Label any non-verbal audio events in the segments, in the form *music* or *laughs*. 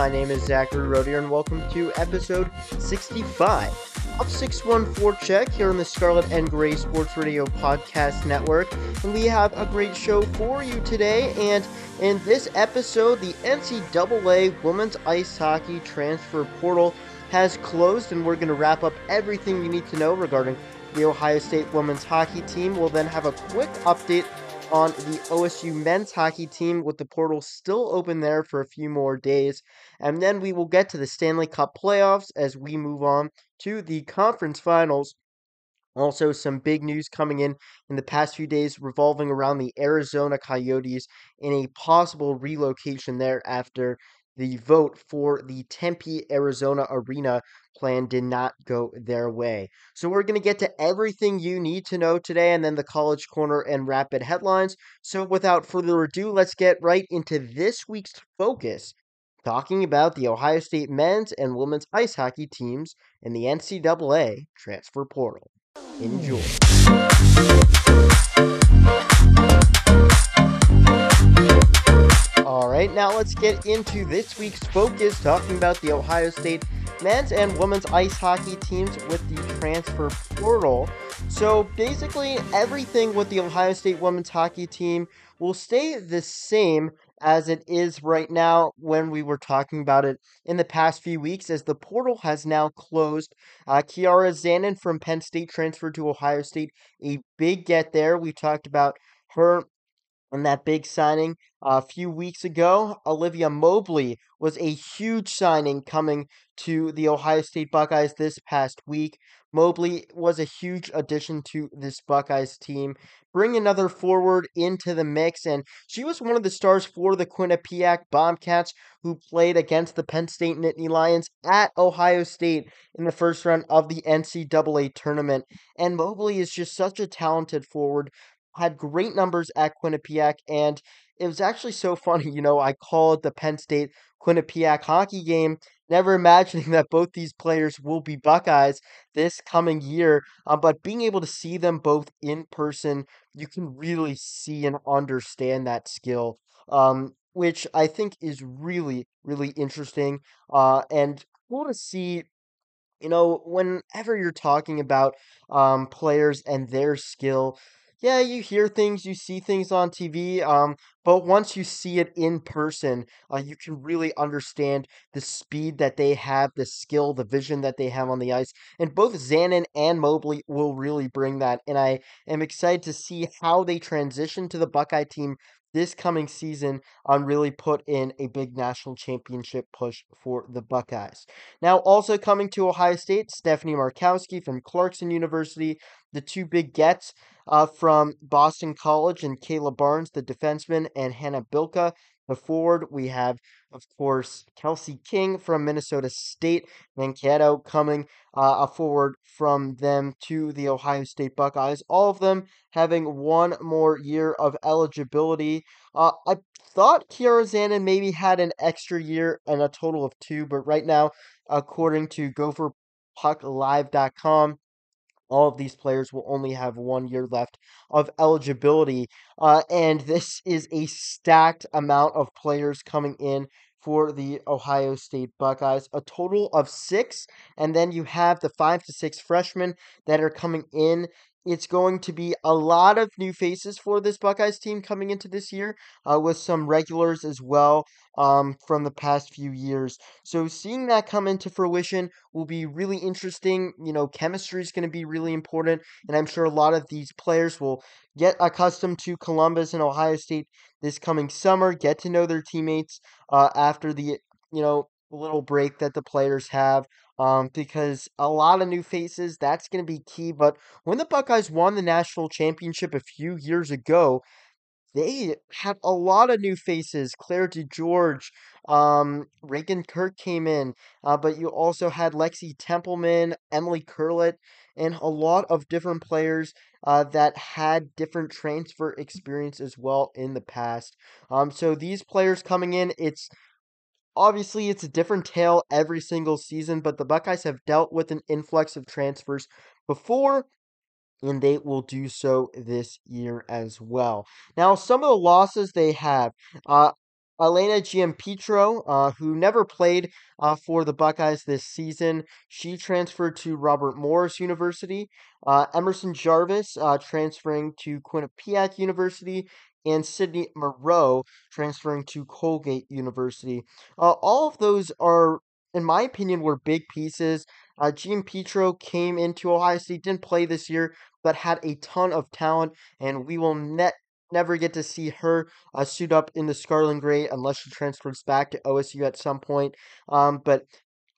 My name is Zachary Rodier, and welcome to episode 65 of 6-1-Forecheck here on the Scarlet and Gray Sports Radio Podcast Network. And we have a great show for you today. And in this episode, the NCAA Women's Ice Hockey Transfer Portal has closed, and we're going to wrap up everything you need to know regarding the Ohio State women's hockey team. We'll then have a quick update on the OSU men's hockey team with the portal still open there for a few more days. And then we will get to the Stanley Cup playoffs as we move on to the conference finals. Also, some big news coming in in the past few days revolving around the Arizona Coyotes in a possible relocation there after the vote for the Tempe, Arizona arena plan did not go their way. So we're going to get to everything you need to know today and then the college corner and rapid headlines. So without further ado, let's get right into this week's focus talking about the Ohio State men's and women's ice hockey teams in the NCAA transfer portal. Enjoy. All right, now let's get into this week's focus talking about the Ohio State men's and women's ice hockey teams with the transfer portal. So basically, everything with the Ohio State women's hockey team will stay the same as it is right now when we were talking about it in the past few weeks, as the portal has now closed. Uh, Kiara Zanin from Penn State transferred to Ohio State, a big get there. We talked about her and that big signing a few weeks ago. Olivia Mobley was a huge signing coming to the Ohio State Buckeyes this past week. Mobley was a huge addition to this Buckeyes team. Bring another forward into the mix, and she was one of the stars for the Quinnipiac Bobcats who played against the Penn State Nittany Lions at Ohio State in the first round of the NCAA tournament. And Mobley is just such a talented forward, had great numbers at Quinnipiac, and it was actually so *laughs* funny. You know, I called the Penn State Quinnipiac hockey game, never imagining that both these players will be Buckeyes this coming year. Um, but being able to see them both in person, you can really see and understand that skill. Um, which I think is really, really interesting. Uh, and cool to see you know, whenever you're talking about um, players and their skill, yeah, you hear things, you see things on TV, um, but once you see it in person, uh, you can really understand the speed that they have, the skill, the vision that they have on the ice. And both Zanin and Mobley will really bring that. And I am excited to see how they transition to the Buckeye team this coming season on really put in a big national championship push for the Buckeyes. Now, also coming to Ohio State, Stephanie Markowski from Clarkson University, the two big gets uh, from Boston College, and Kayla Barnes, the defenseman, and Hannah Bilka, the forward. We have, of course, Kelsey King from Minnesota State, Mankato coming uh, a forward from them to the Ohio State Buckeyes. All of them having one more year of eligibility. Uh, I thought Kiara Zanin maybe had an extra year and a total of two, but right now, according to GopherPuckLive.com, all of these players will only have one year left of eligibility. Uh, and this is a stacked amount of players coming in for the Ohio State Buckeyes. A total of six. And then you have the five to six freshmen that are coming in it's going to be a lot of new faces for this Buckeyes team coming into this year, uh, with some regulars as well um, from the past few years. So seeing that come into fruition will be really interesting. You know, chemistry is going to be really important, and I'm sure a lot of these players will get accustomed to Columbus and Ohio State this coming summer, get to know their teammates uh, after the you know little break that the players have um, because a lot of new faces, that's going to be key. But when the Buckeyes won the national championship a few years ago, they had a lot of new faces. Claire DeGeorge, um, Reagan Kirk came in, uh, but you also had Lexi Templeman, Emily Curlett, and a lot of different players uh, that had different transfer experience as well in the past. Um, so these players coming in, it's Obviously, it's a different tale every single season, but the Buckeyes have dealt with an influx of transfers before, and they will do so this year as well. Now, some of the losses they have, uh, Elena Giampietrou, uh, who never played uh, for the Buckeyes this season, she transferred to Robert Morris University. Uh, Emerson Jarvis uh, transferring to Quinnipiac University, and Sydney Moreau transferring to Colgate University. Uh, all of those are, in my opinion, were big pieces. Uh, Giampietrou came into Ohio State, didn't play this year, but had a ton of talent, and we will net never get to see her uh, suit up in the Scarlet and Gray unless she transfers back to OSU at some point. Um, but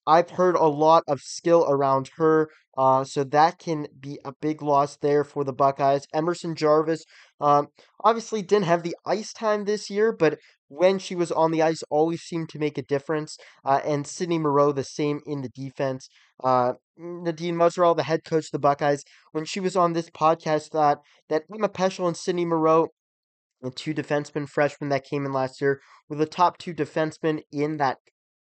I've heard a lot of skill around her, uh, so that can be a big loss there for the Buckeyes. Emerson Jarvis, um, obviously didn't have the ice time this year, but when she was on the ice, always seemed to make a difference. Uh, and Sydney Moreau, the same in the defense. Uh, Nadine Muzerall, the head coach of the Buckeyes, when she was on this podcast, thought that Emma Peschel and Sydney Moreau the two defensemen freshmen that came in last year were the top two defensemen in that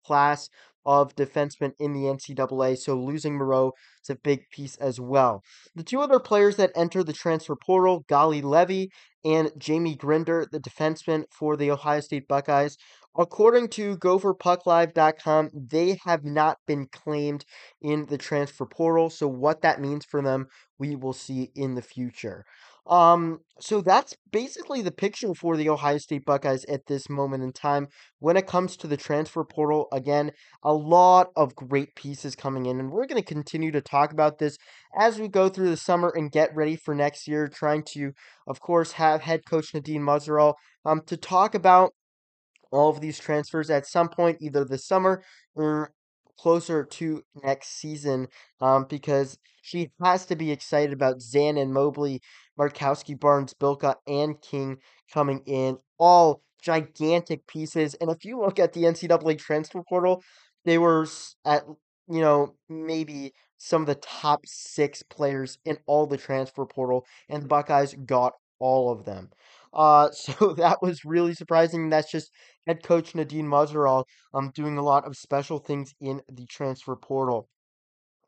class of defensemen in the NCAA. So losing Moreau is a big piece as well. The two other players that enter the transfer portal, Golly Levy and Jamie Grinder, the defenseman for the Ohio State Buckeyes, according to GopherPuckLive.com, they have not been claimed in the transfer portal. So what that means for them, we will see in the future. Um, so that's basically the picture for the Ohio State Buckeyes at this moment in time. When it comes to the transfer portal, again, a lot of great pieces coming in, and we're going to continue to talk about this as we go through the summer and get ready for next year. Trying to, of course, have head coach Nadine Muzerall um to talk about all of these transfers at some point, either this summer or closer to next season, um, because she has to be excited about Zanin Mobley Markowski, Barnes, Bilka, and King coming in. All gigantic pieces. And if you look at the NCAA transfer portal, they were at, you know, maybe some of the top six players in all the transfer portal, and the Buckeyes got all of them. Uh, *laughs* so that was really surprising. That's just head coach Nadine Muzerall um, doing a lot of special things in the transfer portal.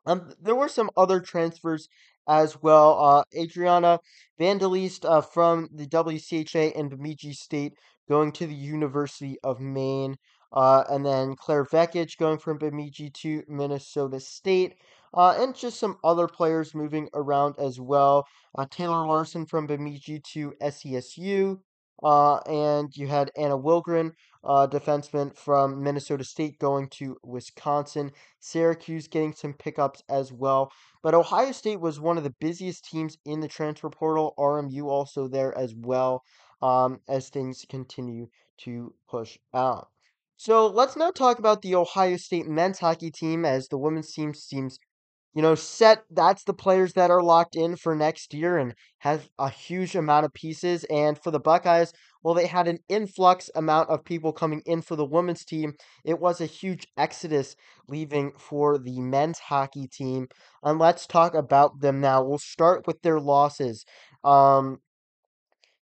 Um, there were some other transfers as well. Uh, Adriana Vandalist uh, from the WCHA and Bemidji State going to the University of Maine. Uh, and then Claire Vekic going from Bemidji to Minnesota State. Uh, and just some other players moving around as well. Uh, Taylor Larson from Bemidji to SCSU. Uh, and you had Anna Wilgren, uh, defenseman from Minnesota State, going to Wisconsin. Syracuse getting some pickups as well. But Ohio State was one of the busiest teams in the transfer portal. RMU also there as well um, as things continue to push out. So let's now talk about the Ohio State men's hockey team as the women's team seems you know, set that's the players that are locked in for next year and have a huge amount of pieces. And for the Buckeyes, well, they had an influx amount of people coming in for the women's team. It was a huge exodus leaving for the men's hockey team. And let's talk about them now. We'll start with their losses. Um,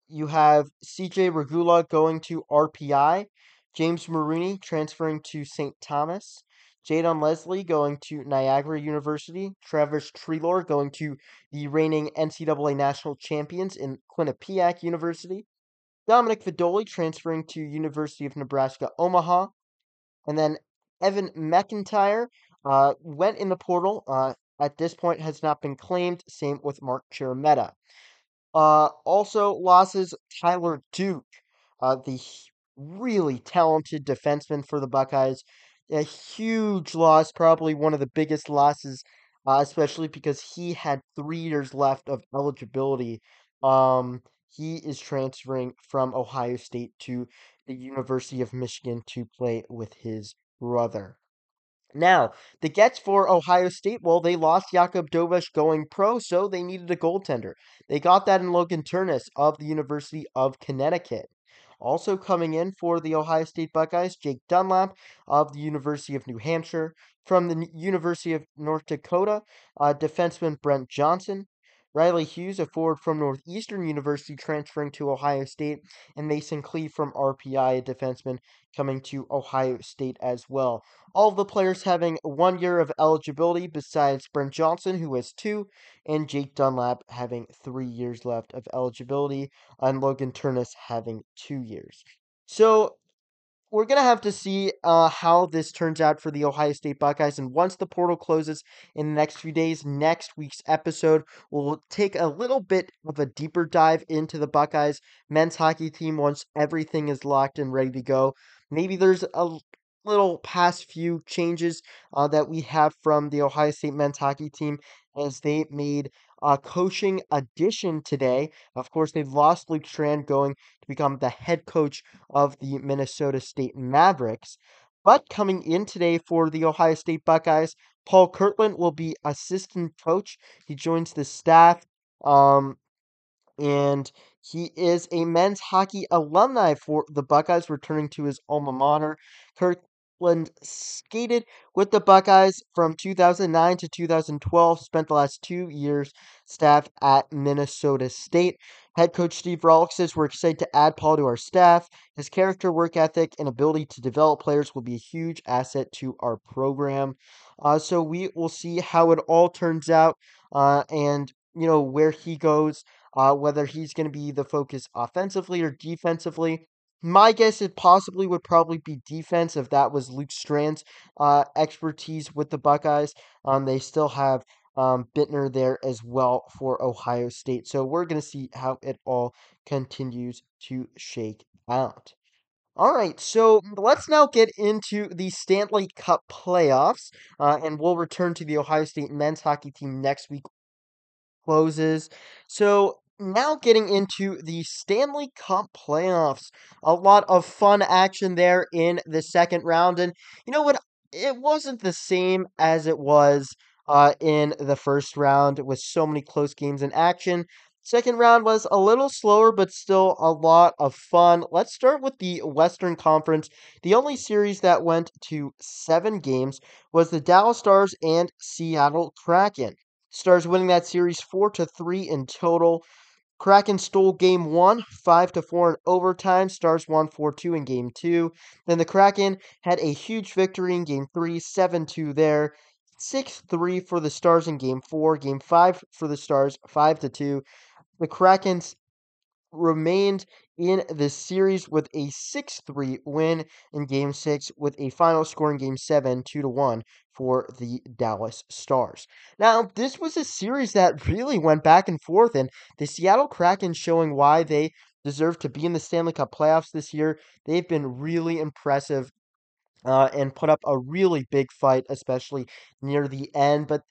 you have CJ Regula going to RPI, James Maroney transferring to St. Thomas. Jadon Leslie going to Niagara University. Travis Treloar going to the reigning NCAA national champions in Quinnipiac University. Dominic Vidoli transferring to University of Nebraska Omaha. And then Evan McIntyre uh, went in the portal. Uh, at this point, has not been claimed. Same with Mark Cheremeta. Uh, also losses Tyler Duke, uh, the really talented defenseman for the Buckeyes, a huge loss, probably one of the biggest losses, uh, especially because he had three years left of eligibility. Um, he is transferring from Ohio State to the University of Michigan to play with his brother. Now, the Gets for Ohio State, well, they lost Jakub Dobeš going pro, so they needed a goaltender. They got that in Logan Terness of the University of Connecticut. Also coming in for the Ohio State Buckeyes, Jake Dunlap of the University of New Hampshire. From the University of North Dakota, uh, defenseman Brent Johnson. Riley Hughes, a forward from Northeastern University, transferring to Ohio State, and Mason Clee from RPI, a defenseman, coming to Ohio State as well. All of the players having one year of eligibility, besides Brent Johnson, who has two, and Jake Dunlap having three years left of eligibility, and Logan Terness having two years. So we're gonna have to see uh, how this turns out for the Ohio State Buckeyes. And once the portal closes in the next few days, next week's episode will take a little bit of a deeper dive into the Buckeyes men's hockey team once everything is locked and ready to go. Maybe there's a little past few changes uh, that we have from the Ohio State men's hockey team as they made a coaching addition today. Of course, they've lost Luke Strand going to become the head coach of the Minnesota State Mavericks. But coming in today for the Ohio State Buckeyes, Paul Kirtland will be assistant coach. He joins the staff. Um, and he is a men's hockey alumni for the Buckeyes, returning to his alma mater. Kirtland skated with the Buckeyes from 2009 to 2012, spent the last two years staff at Minnesota State. Head coach Steve Rohlik says we're excited to add Paul to our staff. His character, work ethic, and ability to develop players will be a huge asset to our program. Uh, so we will see how it all turns out uh, and, you know, where he goes uh, whether he's going to be the focus offensively or defensively. My guess it possibly would probably be defense if that was Luke Strand's uh, expertise with the Buckeyes. Um, they still have um, Bittner there as well for Ohio State. So we're going to see how it all continues to shake out. All right, so let's now get into the Stanley Cup playoffs, uh, and we'll return to the Ohio State men's hockey team next week closes. So now getting into the Stanley Cup playoffs. A lot of fun action there in the second round. And you know what? It wasn't the same as it was uh, in the first round with so many close games in action. Second round was a little slower, but still a lot of fun. Let's start with the Western Conference. The only series that went to seven games was the Dallas Stars and Seattle Kraken. Stars winning that series four to three in total. Kraken stole game one, 5 to 4 in overtime. Stars won 4 2 in game two. Then the Kraken had a huge victory in game three, 7 2 there. 6 3 for the Stars in game four. Game five for the Stars, 5 to 2. The Kraken's remained in the series with a 6-3 win in game 6 with a final score in game 7 2 to 1 for the Dallas Stars. Now, this was a series that *laughs* really went back and forth and the Seattle Kraken showing why they deserve to be in the Stanley Cup playoffs this year. They've been really impressive uh, and put up a really big fight, especially near the end. But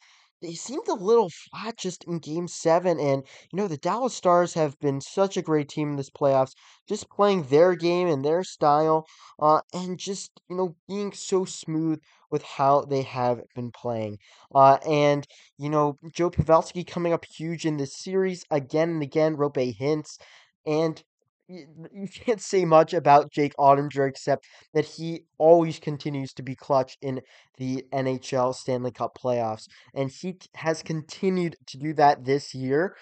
they seemed a little flat just in game seven. And, you know, the Dallas Stars have been such a great team in this playoffs, just playing their game and their style, uh, and just, you know, being so smooth with how they have been playing. Uh, and, you know, Joe Pavelski coming up huge in this series again and again, Roope Hintz. And you, can't say much about Jake Oettinger except that he always continues to be clutch in the NHL Stanley Cup playoffs. And he has continued to do that this year.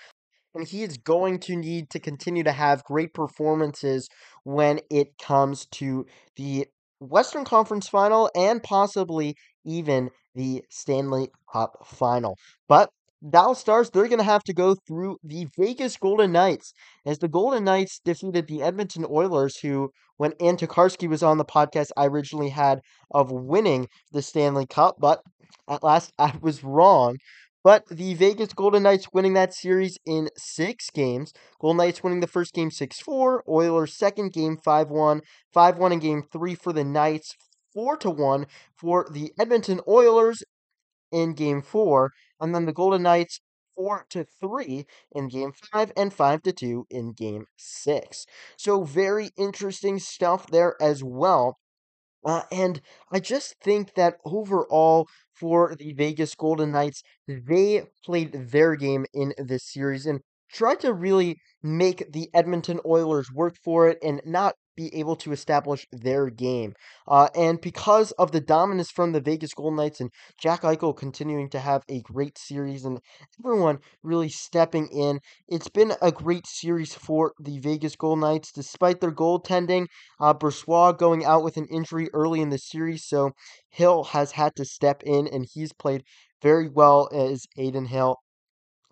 And he is going to need to continue to have great performances when it comes to the Western Conference final and possibly even the Stanley Cup final. But Dallas Stars, they're going to have to go through the Vegas Golden Knights as the Golden Knights defeated the Edmonton Oilers, who, when Ann Tokarski was on the podcast, I originally had of winning the Stanley Cup, but at last I was wrong. But the Vegas Golden Knights winning that series in six games. Golden Knights winning the first game 6 4. Oilers' second game 5 1. 5 1 in game three for the Knights. 4 to 1 for the Edmonton Oilers in game four, and then the Golden Knights four to three in game five and five to two in game six. So very interesting stuff there as well. Uh, and I just think that overall, for the Vegas Golden Knights, they played their game in this series and tried to really make the Edmonton Oilers work for it and not be able to establish their game. Uh, and because of the dominance from the Vegas Golden Knights and Jack Eichel continuing to have a great series and everyone really stepping in, it's been a great series for the Vegas Golden Knights despite their goaltending. Uh, Brossoit going out with an injury early in the series, so Hill has had to step in and he's played very well as Adin Hill.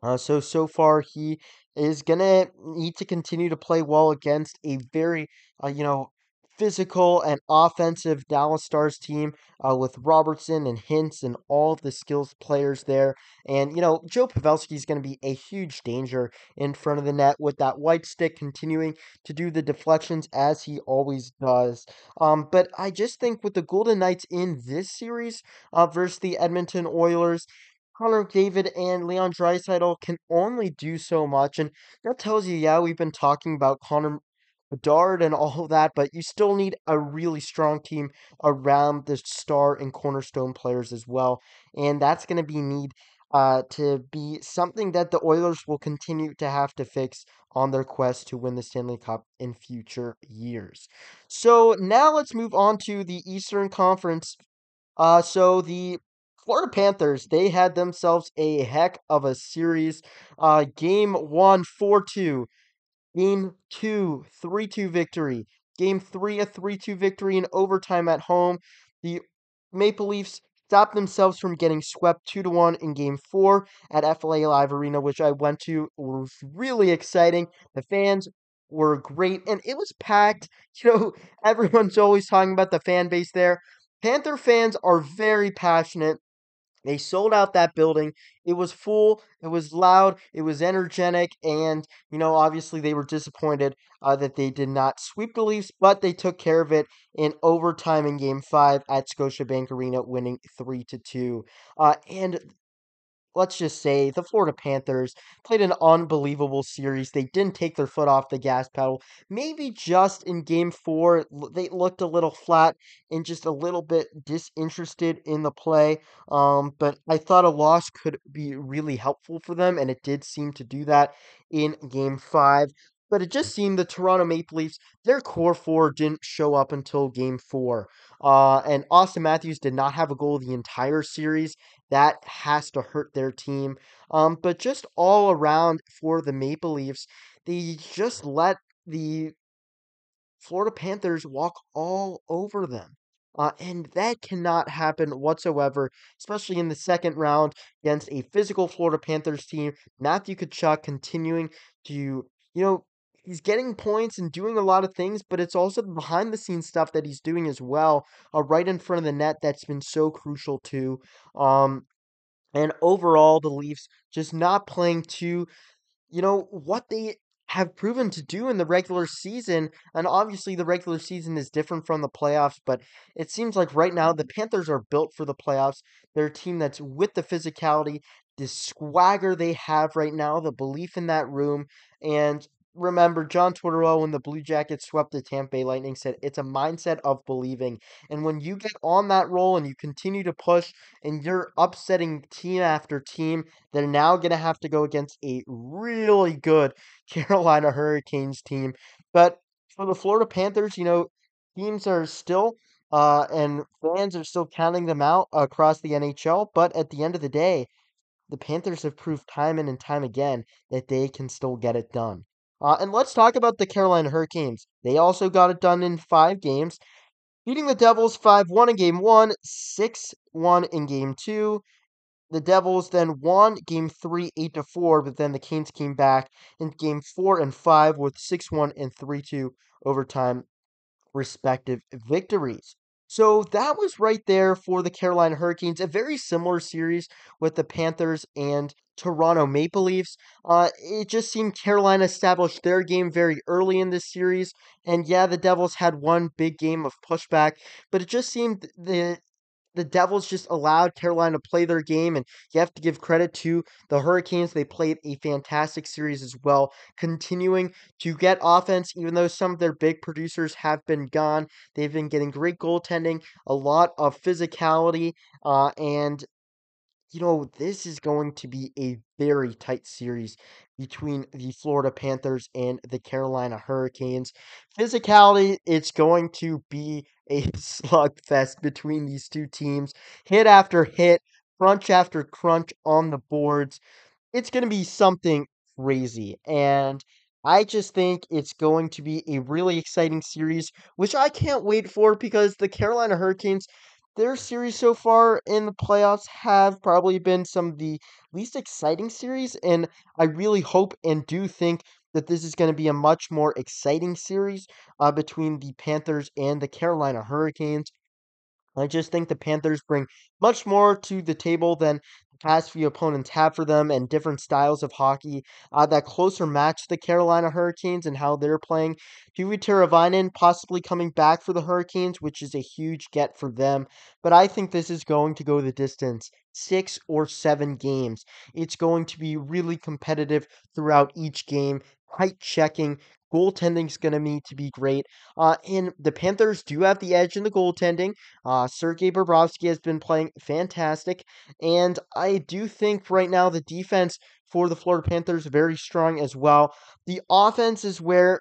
Uh, so so far he is gonna need to continue to play well against a very, uh, you know, physical and offensive Dallas Stars team uh, with Robertson and Hintz and all the skills players there. And, you know, Joe Pavelski is going to be a huge danger in front of the net with that white stick continuing to do the deflections as he always does. Um, but I just think with the Golden Knights in this series uh, versus the Edmonton Oilers, Connor McDavid and Leon Draisaitl can only do so much, and that tells you, yeah, we've been talking about Connor Bedard and *laughs* all of that, but you still need a really strong team around the star and cornerstone players as well, and that's going to be need uh, to be something that the Oilers will continue to have to fix on their quest to win the Stanley Cup in future years. So now let's move on to the Eastern Conference. Uh, so the Florida Panthers, they had themselves a heck of a series. Uh, game one, 4 2. Game two, 3 2 victory. Game three, a 3 2 victory in overtime at home. The Maple Leafs stopped themselves from getting swept 2 to 1 in game four at FLA Live Arena, which I went to. It was really exciting. The fans were great and it was packed. *laughs* You know, everyone's always talking about the fan base there. Panther fans are very passionate. They sold out that building. It was full. It was loud. It was energetic. And, you know, obviously they were disappointed uh, that they did not sweep the Leafs, but they took care of it in overtime in game five at Scotiabank Arena, winning 3 to 2. Uh, and let's just say the Florida Panthers played an unbelievable series. They didn't take their foot off the gas pedal. Maybe just in game four, they looked a little flat and just a little bit disinterested in the play. Um, but I thought a loss could be really helpful for them, and it did seem to do that in game five. But it just seemed the Toronto Maple Leafs, their core four didn't show up until game four. Uh, and Auston Matthews did not have a goal the entire series. That has to hurt their team. Um, but just all around for the Maple Leafs, they just let the Florida Panthers walk all over them. Uh, and that cannot happen whatsoever, especially in the second round against a physical Florida Panthers team. Matthew Tkachuk continuing to, you know, he's getting points and doing a lot of things, but it's also the behind the scenes stuff that he's doing as well, uh, right in front of the net that's been so crucial too. Um, and overall, the Leafs just not playing to, you know, what they have proven to do in the regular season. And obviously, the regular season is different from the playoffs, but it seems like right now the Panthers are built for the playoffs. They're a team that's with the physicality, the swagger they have right now, the belief in that room, and remember John Tortorella when the Blue Jackets swept the Tampa Bay Lightning said it's a mindset of believing. And when you get on that roll and you continue to push and you're upsetting team after team, they're now going to have to go against a really good *laughs* Carolina Hurricanes team. But for the Florida Panthers, you know, teams are still uh, and fans are still counting them out across the NHL, but at the end of the day, the Panthers have proved time and time again that they can still get it done. Uh, and let's talk about the Carolina Hurricanes. They also got it done in five games, beating the Devils 5 1 in game one, 6 1 in game two. The Devils then won game three, 8 to 4, but then the Canes came back in game four and five with 6 1 and 3 2 overtime respective victories. So that was right there for the Carolina Hurricanes, a very similar series with the Panthers and Toronto Maple Leafs. Uh, it just seemed Carolina established their game very early in this series, and yeah, the Devils had one big game of pushback, but it just seemed the the Devils just allowed Carolina to play their game, and you have to give credit to the Hurricanes. They played a fantastic series as well, continuing to get offense, even though some of their big producers have been gone. They've been getting great goaltending, a lot of physicality, uh, and you know, this is going to be a very tight series between the Florida Panthers and the Carolina Hurricanes. Physicality, it's going to be a *laughs* slugfest between these two teams. Hit after hit, crunch after crunch on the boards. It's going to be something crazy. And I just think it's going to be a really exciting series, which I can't wait for because the Carolina Hurricanes their series so far in the playoffs have probably been some of the least exciting series, and I really hope and do think that this is going to be a much more exciting series uh, between the Panthers and the Carolina Hurricanes. I just think the Panthers bring much more to the table than past few opponents have for them and different styles of hockey. Uh, that closer match the Carolina Hurricanes and how they're playing. Huvi Teravainen possibly coming back for the Hurricanes, which is a huge get for them. But I think this is going to go the distance six or seven games. It's going to be really competitive throughout each game. Tight checking, Goaltending is going to need to be great. Uh, and the Panthers do have the edge in the goaltending. Uh, Sergei Bobrovsky has been playing fantastic. And I do think right now the defense for the Florida Panthers very strong as well. The offense is where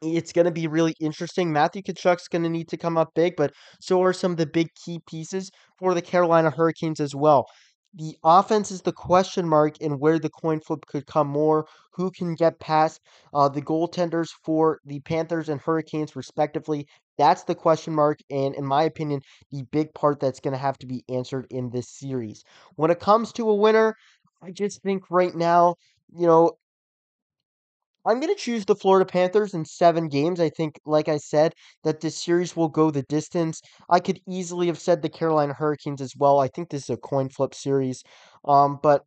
it's going to be really interesting. Matthew Tkachuk's going to need to come up big, but so are some of the big key pieces for the Carolina Hurricanes as well. The offense is the question mark and where the coin flip could come more. Who can get past uh, the goaltenders for the Panthers and Hurricanes, respectively? That's the question mark, and in my opinion, the big part that's going to have to be answered in this series. When it comes to a winner, I just think right now, you know, I'm going to choose the Florida Panthers in seven games. I think, like I said, that this series will go the distance. I could easily have said the Carolina Hurricanes as well. I think this is a coin flip series. Um, but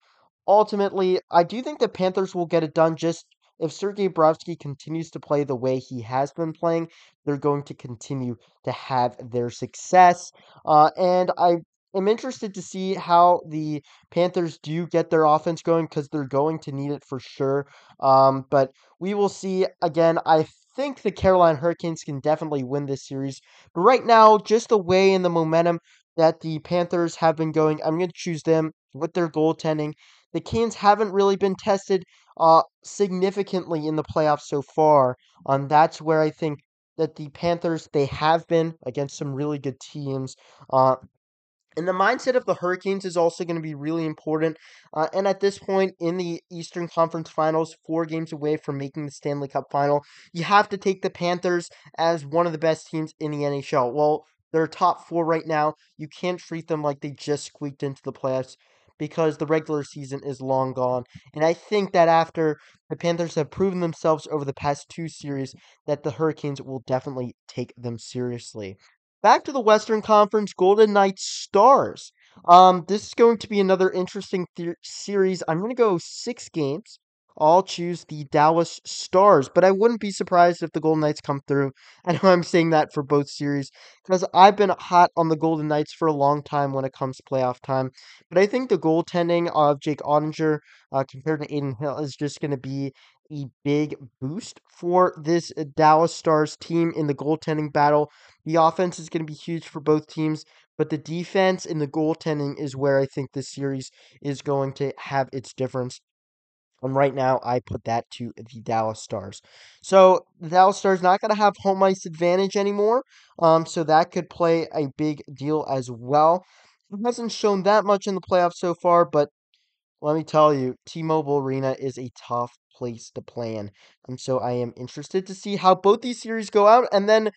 ultimately, I do think the Panthers will get it done just if Sergei Bobrovsky continues to play the way he has been playing, they're going to continue to have their success. Uh, and I am interested to see how the Panthers do get their offense going because they're going to need it for sure. Um, but we will see. Again, I think the Carolina Hurricanes can definitely win this series. But right now, just the way and the momentum that the Panthers have been going, I'm going to choose them with their goaltending. The Canes haven't really been tested uh, significantly in the playoffs so far. And that's where I think that the Panthers, they have been against some really good teams. Uh, and the mindset of the Hurricanes is also going to be really important. Uh, and at this point in the Eastern Conference Finals, four games away from making the Stanley Cup final, you have to take the Panthers as one of the best teams in the NHL. Well, they're top four right now. You can't treat them like they just squeaked into the playoffs because the regular season is long gone. And I think that after the Panthers have proven themselves over the past two series, that the Hurricanes will definitely take them seriously. Back to the Western Conference, Golden Knights Stars. Um, this is going to be another interesting th- series. I'm going to go six games. I'll choose the Dallas Stars, but I wouldn't be surprised if the Golden Knights come through. *laughs* I know I'm saying that for both series because I've been hot on the Golden Knights for a long time when it comes playoff time. But I think the goaltending of Jake Oettinger uh, compared to Adin Hill is just going to be a big boost for this uh, Dallas Stars team in the goaltending battle. The offense is going to be huge for both teams, but the defense and the goaltending is where I think this series is going to have its difference. And right now, I put that to the Dallas Stars. So the Dallas Stars not going to have home ice advantage anymore. Um, so that could play a big deal as well. It hasn't shown that much in the playoffs so far, but let me tell you, T-Mobile Arena is a tough place to play in. And so I am interested to see how both these series go out. And then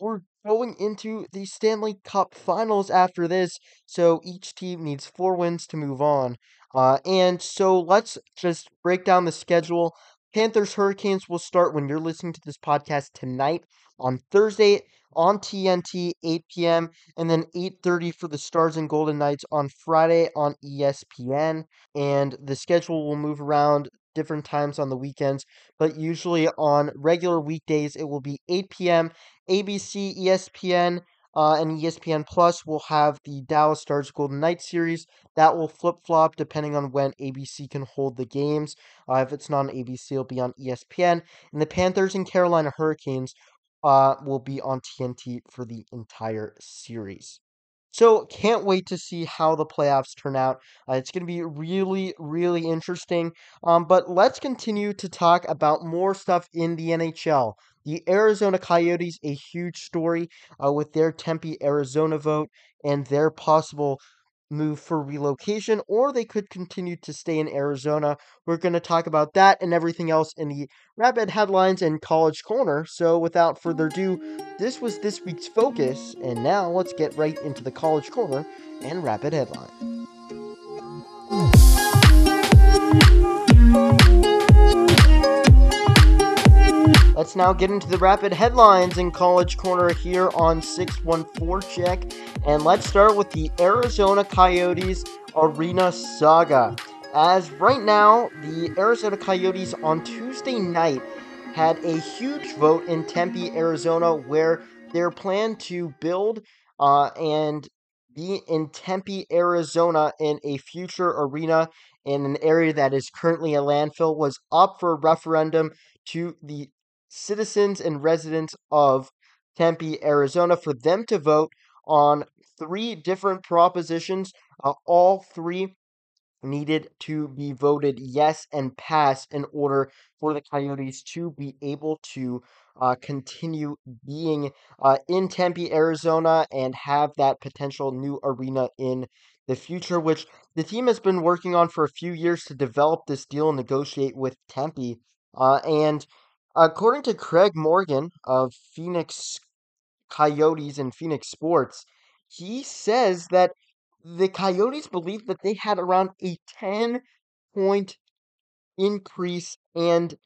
we're going into the Stanley Cup finals after this. So each team needs four wins to move on. Uh, and so let's just break down the schedule. Panthers Hurricanes will start when you're listening to this podcast tonight on Thursday on TNT 8 p.m. and then 8:30 for the Stars and Golden Knights on Friday on ESPN and the schedule will move around different times on the weekends, but usually on regular weekdays it will be 8 p.m. ABC, ESPN, uh, and ESPN Plus will have the Dallas Stars Golden Knights series. That will flip flop depending on when ABC can hold the games. Uh, if it's not on ABC, it'll be on ESPN. And the Panthers and Carolina Hurricanes uh, will be on TNT for the entire series. So can't wait to see how the playoffs turn out. Uh, it's going to be really, really interesting. Um, but let's continue to talk about more stuff in the NHL. The Arizona Coyotes, a huge story uh, with their Tempe, Arizona vote and their possible move for relocation, or they could continue to stay in Arizona. We're going to talk about that and everything else in the Rapid Headlines and College Corner. So, without further ado, this was this week's focus, and now let's get right into the College Corner and Rapid Headline. Now get into the rapid headlines in College Corner here on 6-1-Forecheck. And let's start with the Arizona Coyotes Arena Saga. As right now, the Arizona Coyotes on Tuesday night had a huge vote in Tempe, Arizona, where their plan to build uh, and be in Tempe, Arizona, in a future arena in an area that is currently a landfill was up for a referendum to the citizens and residents of Tempe, Arizona, for them to vote on three different propositions. Uh, all three needed to be voted yes and pass in order for the Coyotes to be able to uh, continue being uh, in Tempe, Arizona, and have that potential new arena in the future, which the team has been working on for a few years to develop this deal and negotiate with Tempe. Uh, and according to Craig Morgan of Phoenix Coyotes and Phoenix Sports, he says that the Coyotes believe that they had around a 10 point increase and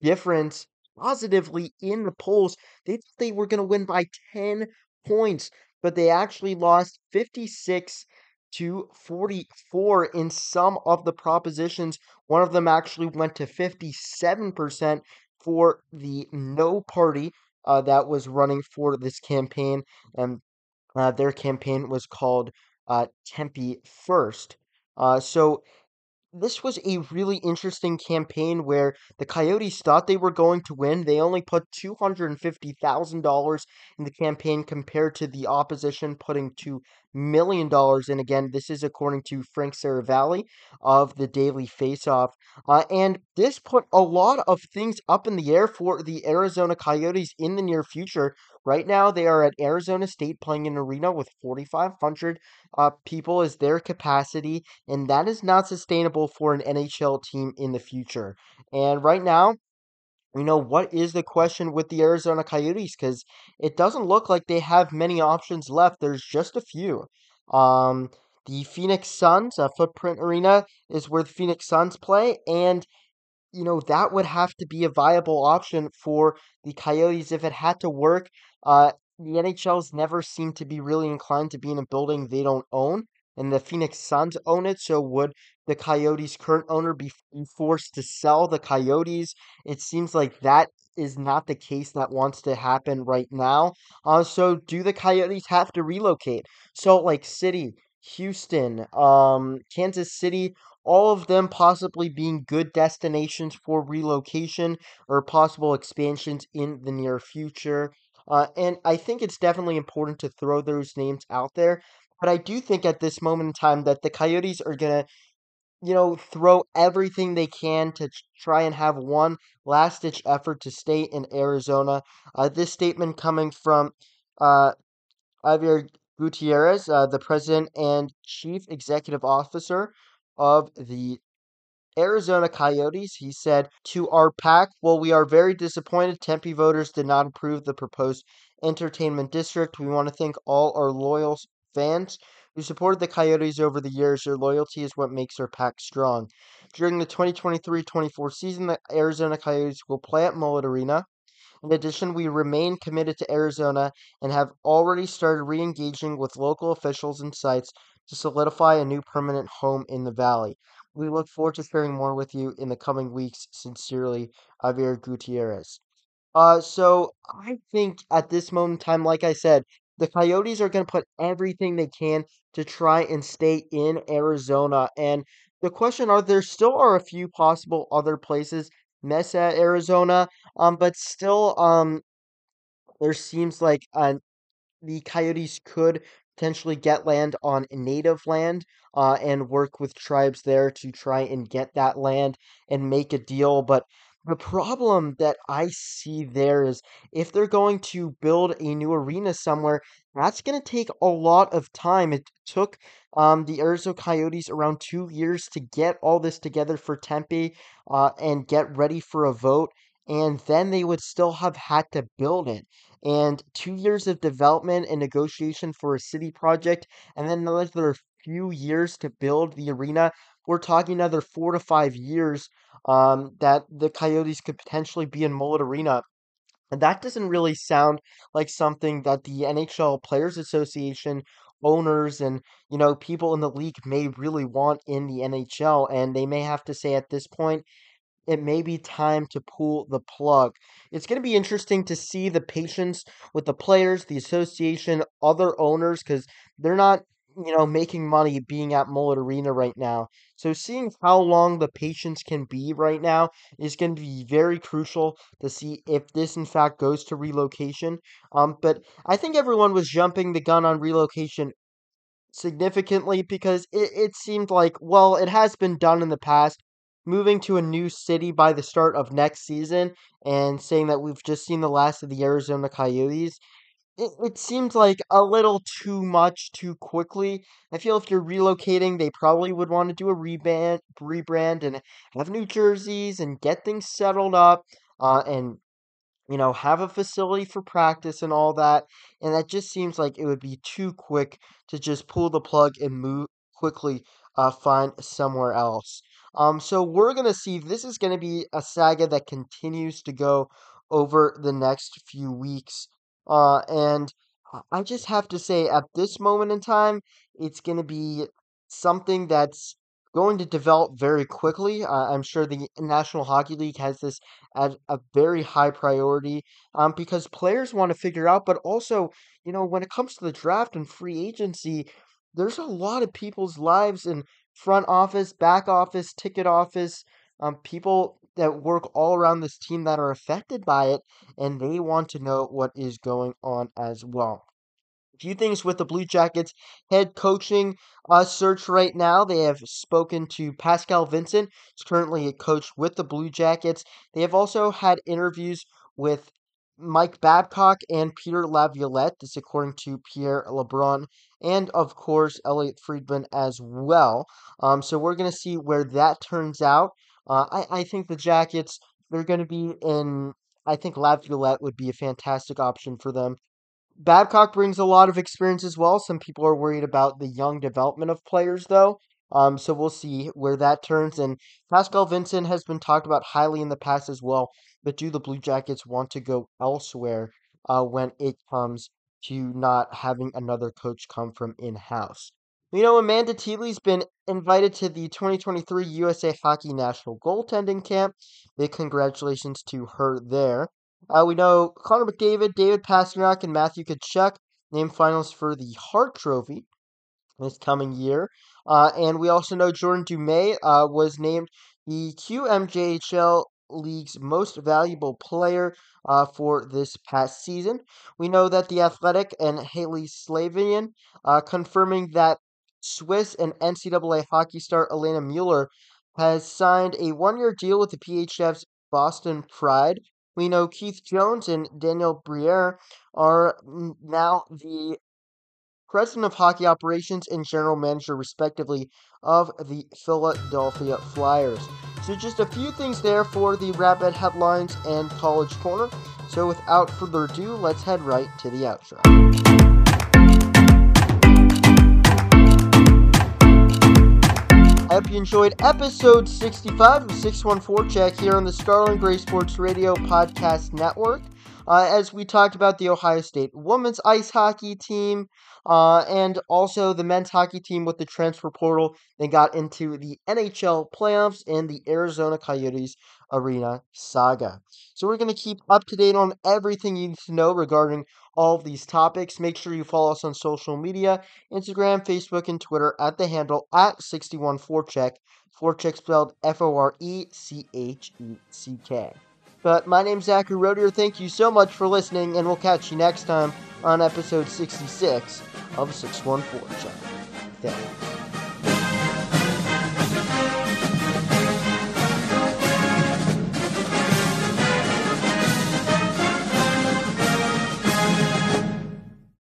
difference positively in the polls. They thought they were going to win by 10 points, but they actually lost 56 to 44 in some of the propositions. One of them actually went to 57% for the no party uh, that was running for this campaign. And uh, their campaign was called uh, Tempe First. Uh, so this was a really interesting campaign where the Coyotes thought they were going to win. They only put $250,000 in the campaign compared to the opposition putting $2 million dollars. And Again, this is according to Frank Seravalli of the Daily Faceoff. Uh, and this put a lot of things up in the air for the Arizona Coyotes in the near future. Right now, they are at Arizona State playing an arena with 4,500 uh, people as their capacity, and that is not sustainable for an NHL team in the future. And right now, you know, what is the question with the Arizona Coyotes? Because it doesn't look like they have many options left. There's just a few. Um, the Phoenix Suns, uh, Footprint Arena, is where the Phoenix Suns play, and you know, that would have to be a viable option for the Coyotes if it had to work. Uh, the NHL's never seemed to be really inclined to be in a building they don't own, and the Phoenix Suns own it. So would the Coyotes' current owner be forced to sell the Coyotes? It seems like that is not the case that wants to happen right now. Uh, so do the Coyotes have to relocate? Salt Lake City, Houston, um, Kansas City, all of them possibly being good destinations for relocation or possible expansions in the near future. Uh, and I think it's definitely important to throw those names out there. But I do think at this moment in time that the Coyotes are going to, you know, throw everything they can to try and have one last ditch effort to stay in Arizona. Uh, this statement coming from uh, Javier Gutierrez, uh, the president and chief executive officer of the Arizona Coyotes. He said to our pack, Well, we are very disappointed Tempe voters did not approve the proposed entertainment district. We want to thank all our loyal fans who supported the Coyotes over the years. Your loyalty is what makes our pack strong. During the 2023 24 season, the Arizona Coyotes will play at Mullet Arena. In addition, we remain committed to Arizona and have already started re engaging with local officials and sites to solidify a new permanent home in the valley. We look forward to sharing more with you in the coming weeks. Sincerely, Javier Gutierrez. Uh, so I think at this moment in time, like I said, the Coyotes are going to put everything they can to try and stay in Arizona. And the question are there still are a few possible other places, Mesa, Arizona, um, but still, um, there seems like uh, the Coyotes could potentially get land on native land uh, and work with tribes there to try and get that land and make a deal. But the problem that I see there is if they're going to build a new arena somewhere, that's going to take a lot of time. It took um, the Arizona Coyotes around two years to get all this together for Tempe uh, and get ready for a vote. And then they would still have had to build it and two years of development and negotiation for a city project, and then another few years to build the arena. We're talking another four to five years um, that the Coyotes could potentially be in Mullet Arena. And that doesn't really sound like something that the NHL Players Association owners and, you know, people in the league may really want in the NHL. And they may have to say at this point, it may be time to pull the plug. It's going to be interesting to see the patience with the players, the association, other owners, because they're not, you know, making money being at Mullet Arena right now. So seeing how long the patience can be right now is going to be very crucial to see if this in fact goes to relocation. Um, but I think everyone was jumping the gun on relocation significantly because it, it seemed like, well, it has been done in the past. Moving to a new city by the start of next season and saying that we've just seen the last of the Arizona Coyotes, it, it seems like a little too much too quickly. I feel if you're relocating, they probably would want to do a rebrand, rebrand and have new jerseys and get things settled up. Uh, and you know, have a facility for practice and all that. And that just seems like it would be too quick to just pull the plug and move quickly, uh, find somewhere else. Um, so we're gonna see. This is gonna be a saga that continues to go over the next few weeks. Uh, and I just have to say, at this moment in time, it's gonna be something that's going to develop very quickly. Uh, I'm sure the National Hockey League has this at a very high priority um, because players want to figure out, but also, you know, when it comes to the draft and free agency, there's a lot of people's lives in front office, back office, ticket office, um, people that work all around this team that are affected by it, and they want to know what is going on as well A few things with the Blue Jackets head coaching uh, search right now. They have spoken to Pascal Vincent, who's currently a coach with the Blue Jackets. They have also had interviews with Mike Babcock and Peter Laviolette. This according to Pierre LeBrun, and of course Elliotte Friedman as well. Um, so we're gonna see where that turns out. Uh, I I think the Jackets they're gonna be in. I think Laviolette would be a fantastic option for them. Babcock brings a lot of experience as well. Some people are worried about the young development of players, though. Um, so we'll see where that turns. And Pascal Vincent has been talked about highly in the past as well. But do the Blue Jackets want to go elsewhere uh, when it comes to not having another coach come from in house? You know, Amanda Thiele's been invited to the 2023 USA Hockey National Goaltending Camp. Big congratulations to her there. Uh, we know Connor McDavid, David Pastrnak, and Matthew Tkachuk named finalists for the Hart Trophy this coming year. Uh, and we also know Jordan Dumais uh, was named the QMJHL League's most valuable player uh, for this past season. We know that the Athletic and Hailey Salvian uh, confirming that Swiss and NCAA hockey star Alina Müller has signed a one year deal with the PHF's Boston Pride we know Keith Jones and Daniel Briere are now the president of hockey operations and general manager, respectively, of the Philadelphia Flyers. So, just a few things there for the Rapid headlines and College Corner. So, without further ado, let's head right to the outro. Hope you enjoyed episode 65 of 6-1-Forecheck here on the Starling Gray Sports Radio Podcast Network. Uh, as we talked about the Ohio State women's ice hockey team, uh, and also the men's hockey team with the transfer portal. They got into the NHL playoffs and the Arizona Coyotes Arena saga. So we're going to keep up to date on everything you need to know regarding all of these topics. Make sure you follow us on social media Instagram, Facebook, and Twitter at the handle at 61forecheck. Forecheck spelled F O R E C H E C K. But my name's Zachary Rodier. Thank you so much for listening, and we'll catch you next time on episode 66 of 614 Check. Thanks.